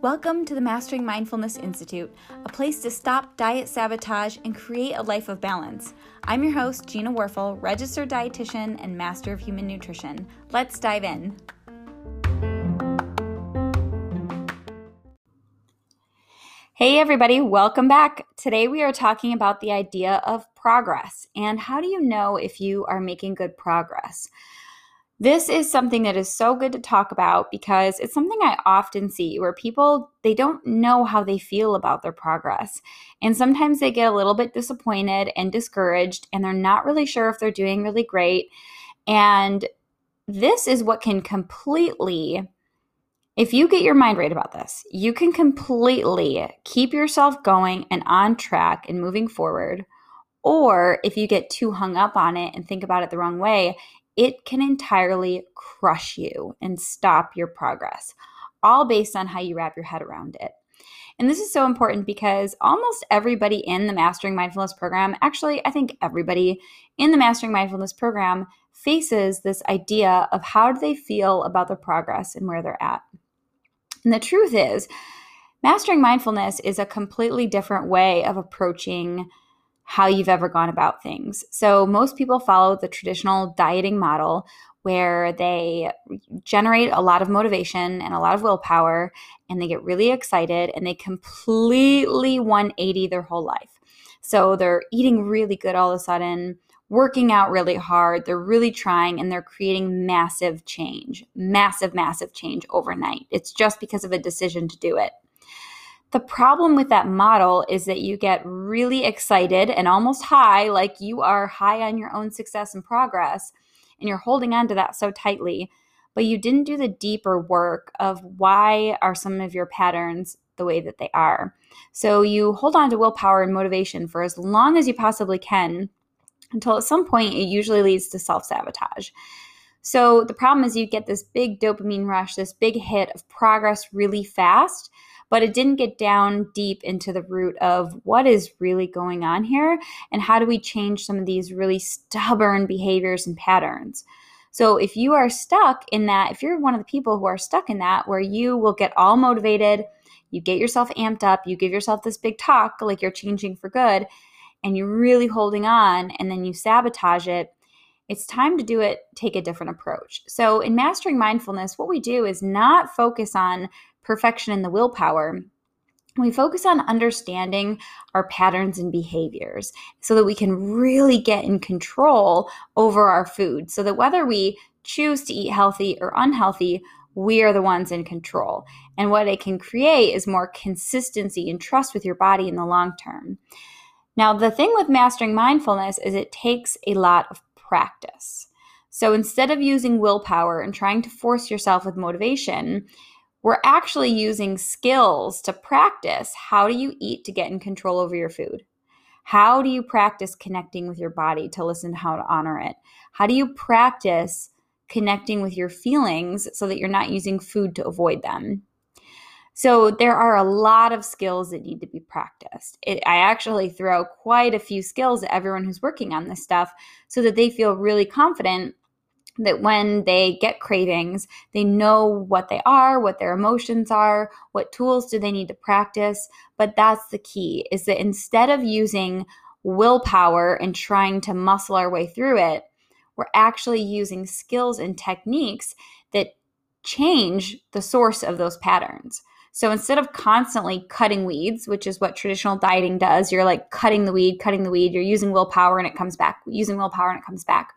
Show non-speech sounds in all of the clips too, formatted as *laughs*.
Welcome to the Mastering Mindfulness Institute, a place to stop diet sabotage and create a life of balance. I'm your host, Gina Worful, registered dietitian and master of human nutrition. Let's dive in. Hey, everybody, welcome back. Today we are talking about the idea of progress and how do you know if you are making good progress? This is something that is so good to talk about because it's something I often see where people they don't know how they feel about their progress. And sometimes they get a little bit disappointed and discouraged and they're not really sure if they're doing really great. And this is what can completely if you get your mind right about this, you can completely keep yourself going and on track and moving forward. Or if you get too hung up on it and think about it the wrong way, it can entirely crush you and stop your progress, all based on how you wrap your head around it. And this is so important because almost everybody in the Mastering Mindfulness program, actually, I think everybody in the Mastering Mindfulness program faces this idea of how do they feel about their progress and where they're at. And the truth is, mastering mindfulness is a completely different way of approaching how you've ever gone about things. So, most people follow the traditional dieting model where they generate a lot of motivation and a lot of willpower and they get really excited and they completely 180 their whole life. So, they're eating really good all of a sudden working out really hard. They're really trying and they're creating massive change, massive, massive change overnight. It's just because of a decision to do it. The problem with that model is that you get really excited and almost high, like you are high on your own success and progress, and you're holding on to that so tightly, but you didn't do the deeper work of why are some of your patterns the way that they are. So you hold on to willpower and motivation for as long as you possibly can until at some point it usually leads to self sabotage. So the problem is you get this big dopamine rush, this big hit of progress really fast, but it didn't get down deep into the root of what is really going on here and how do we change some of these really stubborn behaviors and patterns. So if you are stuck in that, if you're one of the people who are stuck in that, where you will get all motivated, you get yourself amped up, you give yourself this big talk like you're changing for good, and you're really holding on and then you sabotage it, it's time to do it, take a different approach. So, in mastering mindfulness, what we do is not focus on perfection and the willpower. We focus on understanding our patterns and behaviors so that we can really get in control over our food. So that whether we choose to eat healthy or unhealthy, we are the ones in control. And what it can create is more consistency and trust with your body in the long term. Now, the thing with mastering mindfulness is it takes a lot of practice. So instead of using willpower and trying to force yourself with motivation, we're actually using skills to practice how do you eat to get in control over your food? How do you practice connecting with your body to listen to how to honor it? How do you practice connecting with your feelings so that you're not using food to avoid them? So there are a lot of skills that need to be practiced. It, I actually throw quite a few skills at everyone who's working on this stuff so that they feel really confident that when they get cravings, they know what they are, what their emotions are, what tools do they need to practice. But that's the key is that instead of using willpower and trying to muscle our way through it, we're actually using skills and techniques that change the source of those patterns. So instead of constantly cutting weeds, which is what traditional dieting does, you're like cutting the weed, cutting the weed, you're using willpower and it comes back, using willpower and it comes back.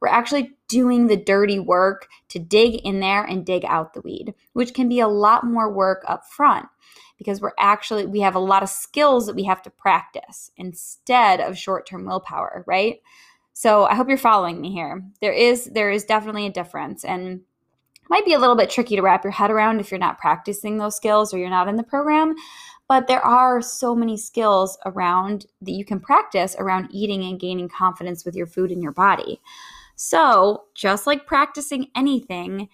We're actually doing the dirty work to dig in there and dig out the weed, which can be a lot more work up front because we're actually we have a lot of skills that we have to practice instead of short-term willpower, right? So I hope you're following me here. There is there is definitely a difference and might be a little bit tricky to wrap your head around if you're not practicing those skills or you're not in the program. But there are so many skills around that you can practice around eating and gaining confidence with your food and your body. So, just like practicing anything,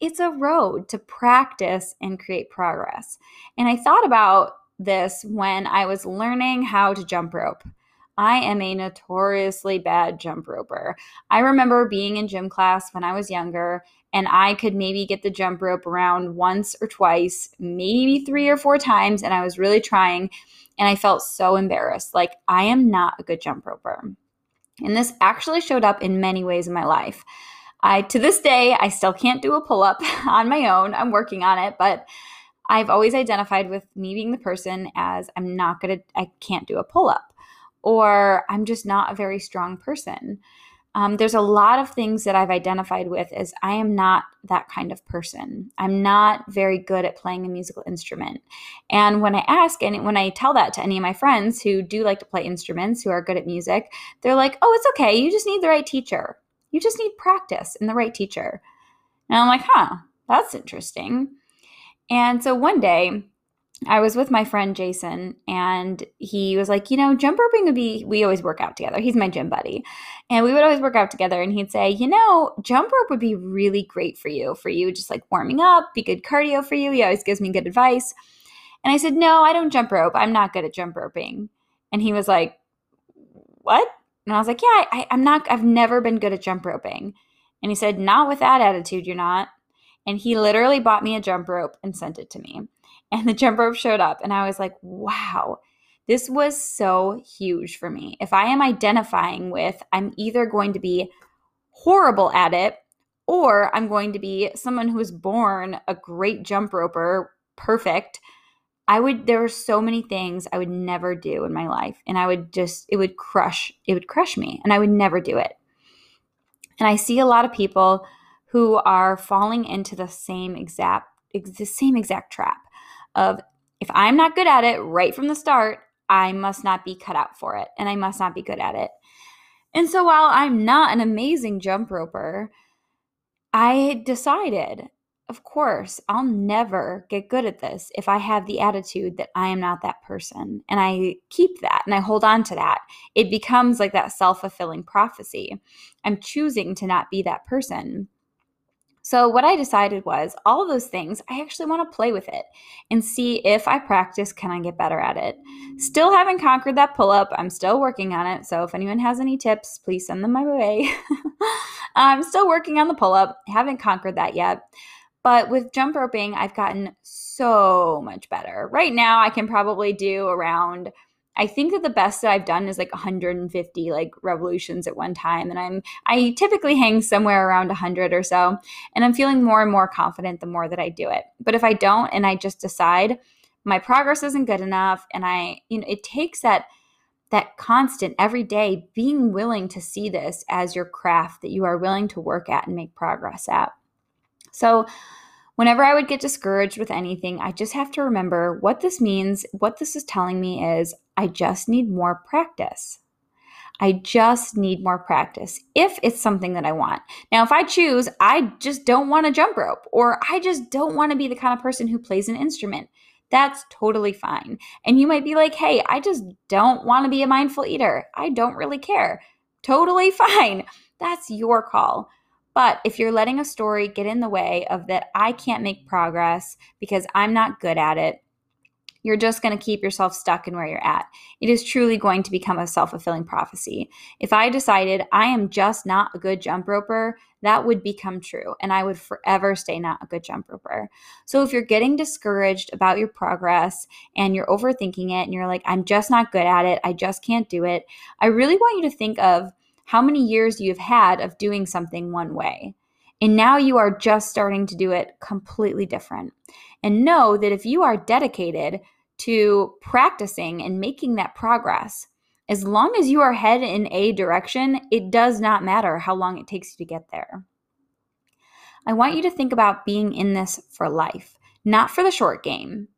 it's a road to practice and create progress. And I thought about this when I was learning how to jump rope. I am a notoriously bad jump roper. I remember being in gym class when I was younger and I could maybe get the jump rope around once or twice, maybe three or four times, and I was really trying and I felt so embarrassed. Like, I am not a good jump roper. And this actually showed up in many ways in my life. I to this day I still can't do a pull-up *laughs* on my own. I'm working on it, but I've always identified with me being the person as I'm not going to I can't do a pull-up or I'm just not a very strong person. Um, there's a lot of things that I've identified with as I am not that kind of person. I'm not very good at playing a musical instrument. And when I ask and when I tell that to any of my friends who do like to play instruments, who are good at music, they're like, oh, it's okay. You just need the right teacher. You just need practice and the right teacher. And I'm like, huh, that's interesting. And so one day, I was with my friend Jason, and he was like, you know, jump roping would be, we always work out together. He's my gym buddy. And we would always work out together. And he'd say, you know, jump rope would be really great for you, for you just like warming up, be good cardio for you. He always gives me good advice. And I said, no, I don't jump rope. I'm not good at jump roping. And he was like, what? And I was like, yeah, I, I'm not, I've never been good at jump roping. And he said, not with that attitude, you're not. And he literally bought me a jump rope and sent it to me and the jump rope showed up and i was like wow this was so huge for me. If i am identifying with i'm either going to be horrible at it or i'm going to be someone who was born a great jump roper perfect. I would there were so many things i would never do in my life and i would just it would crush it would crush me and i would never do it. And i see a lot of people who are falling into the same exact the same exact trap of if I'm not good at it right from the start, I must not be cut out for it and I must not be good at it. And so while I'm not an amazing jump roper, I decided, of course, I'll never get good at this if I have the attitude that I am not that person. And I keep that and I hold on to that. It becomes like that self fulfilling prophecy. I'm choosing to not be that person. So, what I decided was all those things, I actually want to play with it and see if I practice, can I get better at it? Still haven't conquered that pull up. I'm still working on it. So, if anyone has any tips, please send them my way. *laughs* I'm still working on the pull up, haven't conquered that yet. But with jump roping, I've gotten so much better. Right now, I can probably do around I think that the best that I've done is like 150 like revolutions at one time and I'm I typically hang somewhere around 100 or so and I'm feeling more and more confident the more that I do it. But if I don't and I just decide my progress isn't good enough and I you know it takes that that constant every day being willing to see this as your craft that you are willing to work at and make progress at. So Whenever I would get discouraged with anything, I just have to remember what this means. What this is telling me is I just need more practice. I just need more practice if it's something that I want. Now, if I choose, I just don't want to jump rope or I just don't want to be the kind of person who plays an instrument, that's totally fine. And you might be like, hey, I just don't want to be a mindful eater. I don't really care. Totally *laughs* fine. That's your call. But if you're letting a story get in the way of that, I can't make progress because I'm not good at it, you're just going to keep yourself stuck in where you're at. It is truly going to become a self fulfilling prophecy. If I decided I am just not a good jump roper, that would become true, and I would forever stay not a good jump roper. So if you're getting discouraged about your progress and you're overthinking it and you're like, I'm just not good at it, I just can't do it, I really want you to think of how many years you've had of doing something one way. And now you are just starting to do it completely different. And know that if you are dedicated to practicing and making that progress, as long as you are head in a direction, it does not matter how long it takes you to get there. I want you to think about being in this for life, not for the short game,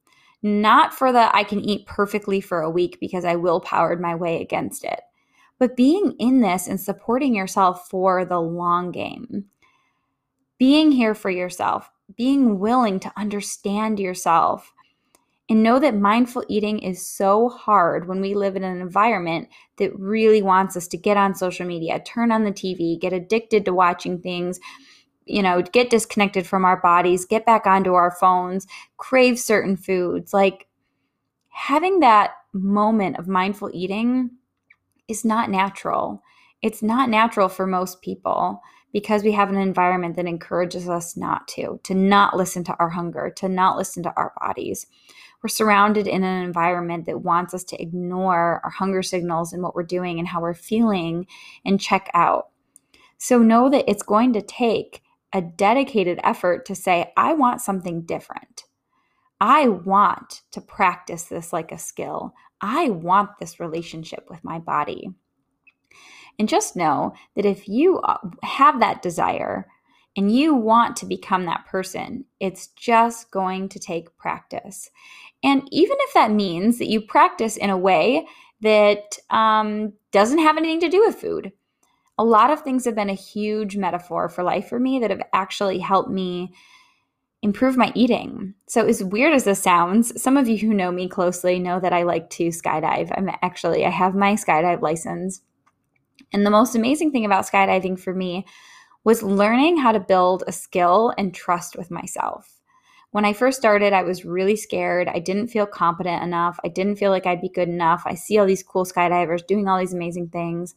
not for the I can eat perfectly for a week because I willpowered my way against it but being in this and supporting yourself for the long game. Being here for yourself, being willing to understand yourself, and know that mindful eating is so hard when we live in an environment that really wants us to get on social media, turn on the TV, get addicted to watching things, you know, get disconnected from our bodies, get back onto our phones, crave certain foods. Like having that moment of mindful eating is not natural. It's not natural for most people because we have an environment that encourages us not to, to not listen to our hunger, to not listen to our bodies. We're surrounded in an environment that wants us to ignore our hunger signals and what we're doing and how we're feeling and check out. So know that it's going to take a dedicated effort to say, I want something different. I want to practice this like a skill. I want this relationship with my body. And just know that if you uh, have that desire and you want to become that person, it's just going to take practice. And even if that means that you practice in a way that um, doesn't have anything to do with food, a lot of things have been a huge metaphor for life for me that have actually helped me improve my eating. So, as weird as this sounds, some of you who know me closely know that I like to skydive. I'm actually, I have my skydive license. And the most amazing thing about skydiving for me was learning how to build a skill and trust with myself. When I first started, I was really scared. I didn't feel competent enough. I didn't feel like I'd be good enough. I see all these cool skydivers doing all these amazing things.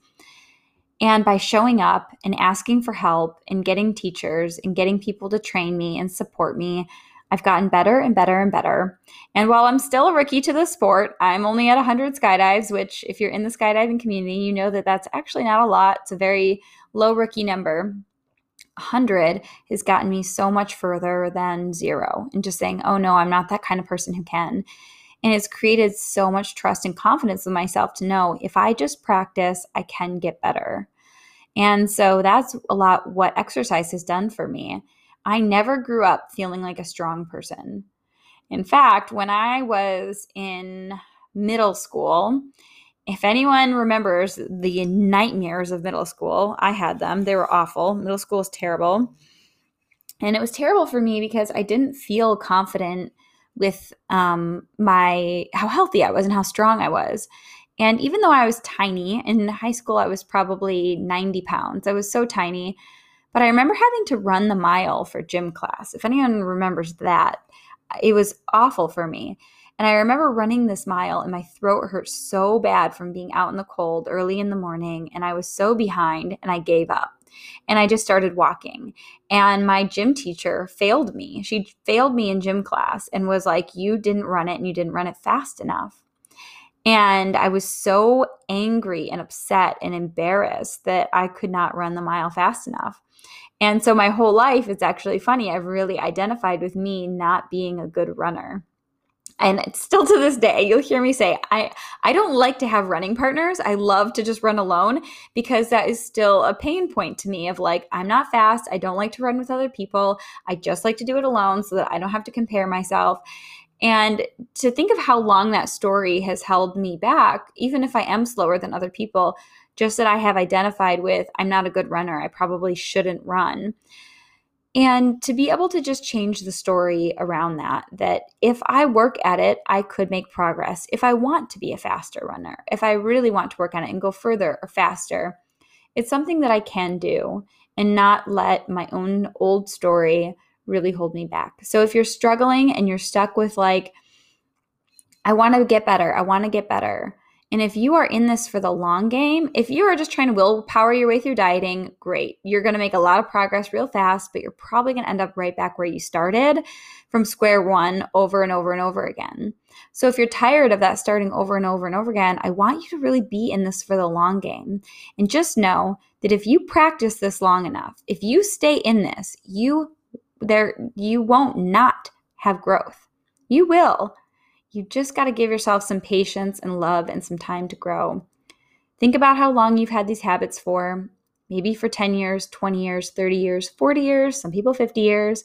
And by showing up and asking for help and getting teachers and getting people to train me and support me, I've gotten better and better and better. And while I'm still a rookie to the sport, I'm only at 100 skydives, which, if you're in the skydiving community, you know that that's actually not a lot. It's a very low rookie number. 100 has gotten me so much further than zero and just saying, oh no, I'm not that kind of person who can. And it's created so much trust and confidence in myself to know if I just practice, I can get better. And so that's a lot what exercise has done for me. I never grew up feeling like a strong person. In fact, when I was in middle school, if anyone remembers the nightmares of middle school, I had them. They were awful. Middle school was terrible. And it was terrible for me because I didn't feel confident with um, my how healthy I was and how strong I was. And even though I was tiny in high school, I was probably 90 pounds. I was so tiny. But I remember having to run the mile for gym class. If anyone remembers that, it was awful for me. And I remember running this mile, and my throat hurt so bad from being out in the cold early in the morning. And I was so behind, and I gave up. And I just started walking. And my gym teacher failed me. She failed me in gym class and was like, You didn't run it, and you didn't run it fast enough. And I was so angry and upset and embarrassed that I could not run the mile fast enough. And so my whole life, it's actually funny, I've really identified with me not being a good runner. And it's still to this day, you'll hear me say, I, I don't like to have running partners. I love to just run alone because that is still a pain point to me of like, I'm not fast. I don't like to run with other people. I just like to do it alone so that I don't have to compare myself. And to think of how long that story has held me back, even if I am slower than other people, just that I have identified with, I'm not a good runner. I probably shouldn't run. And to be able to just change the story around that, that if I work at it, I could make progress. If I want to be a faster runner, if I really want to work on it and go further or faster, it's something that I can do and not let my own old story really hold me back. So if you're struggling and you're stuck with like, I want to get better, I want to get better. And if you are in this for the long game, if you are just trying to willpower your way through dieting, great. You're going to make a lot of progress real fast, but you're probably going to end up right back where you started from square one over and over and over again. So if you're tired of that starting over and over and over again, I want you to really be in this for the long game. And just know that if you practice this long enough, if you stay in this, you there you won't not have growth. You will. You just got to give yourself some patience and love and some time to grow. Think about how long you've had these habits for. Maybe for 10 years, 20 years, 30 years, 40 years, some people 50 years.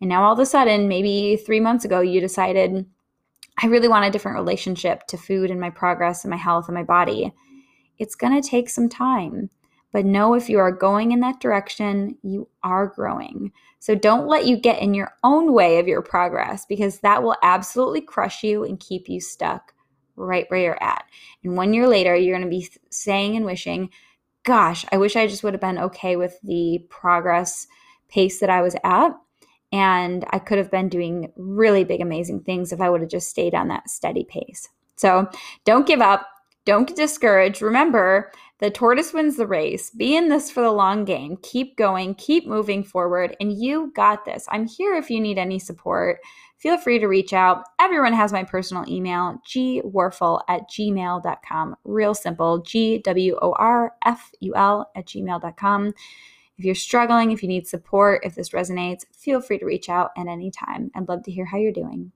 And now all of a sudden, maybe three months ago, you decided, I really want a different relationship to food and my progress and my health and my body. It's going to take some time. But know if you are going in that direction, you are growing. So don't let you get in your own way of your progress because that will absolutely crush you and keep you stuck right where you're at. And one year later, you're going to be saying and wishing, gosh, I wish I just would have been okay with the progress pace that I was at. And I could have been doing really big, amazing things if I would have just stayed on that steady pace. So don't give up Don't get discouraged. Remember, the tortoise wins the race. Be in this for the long game. Keep going, keep moving forward, and you got this. I'm here if you need any support. Feel free to reach out. Everyone has my personal email, gworful at gmail.com. Real simple, G W O R F U L at gmail.com. If you're struggling, if you need support, if this resonates, feel free to reach out at any time. I'd love to hear how you're doing.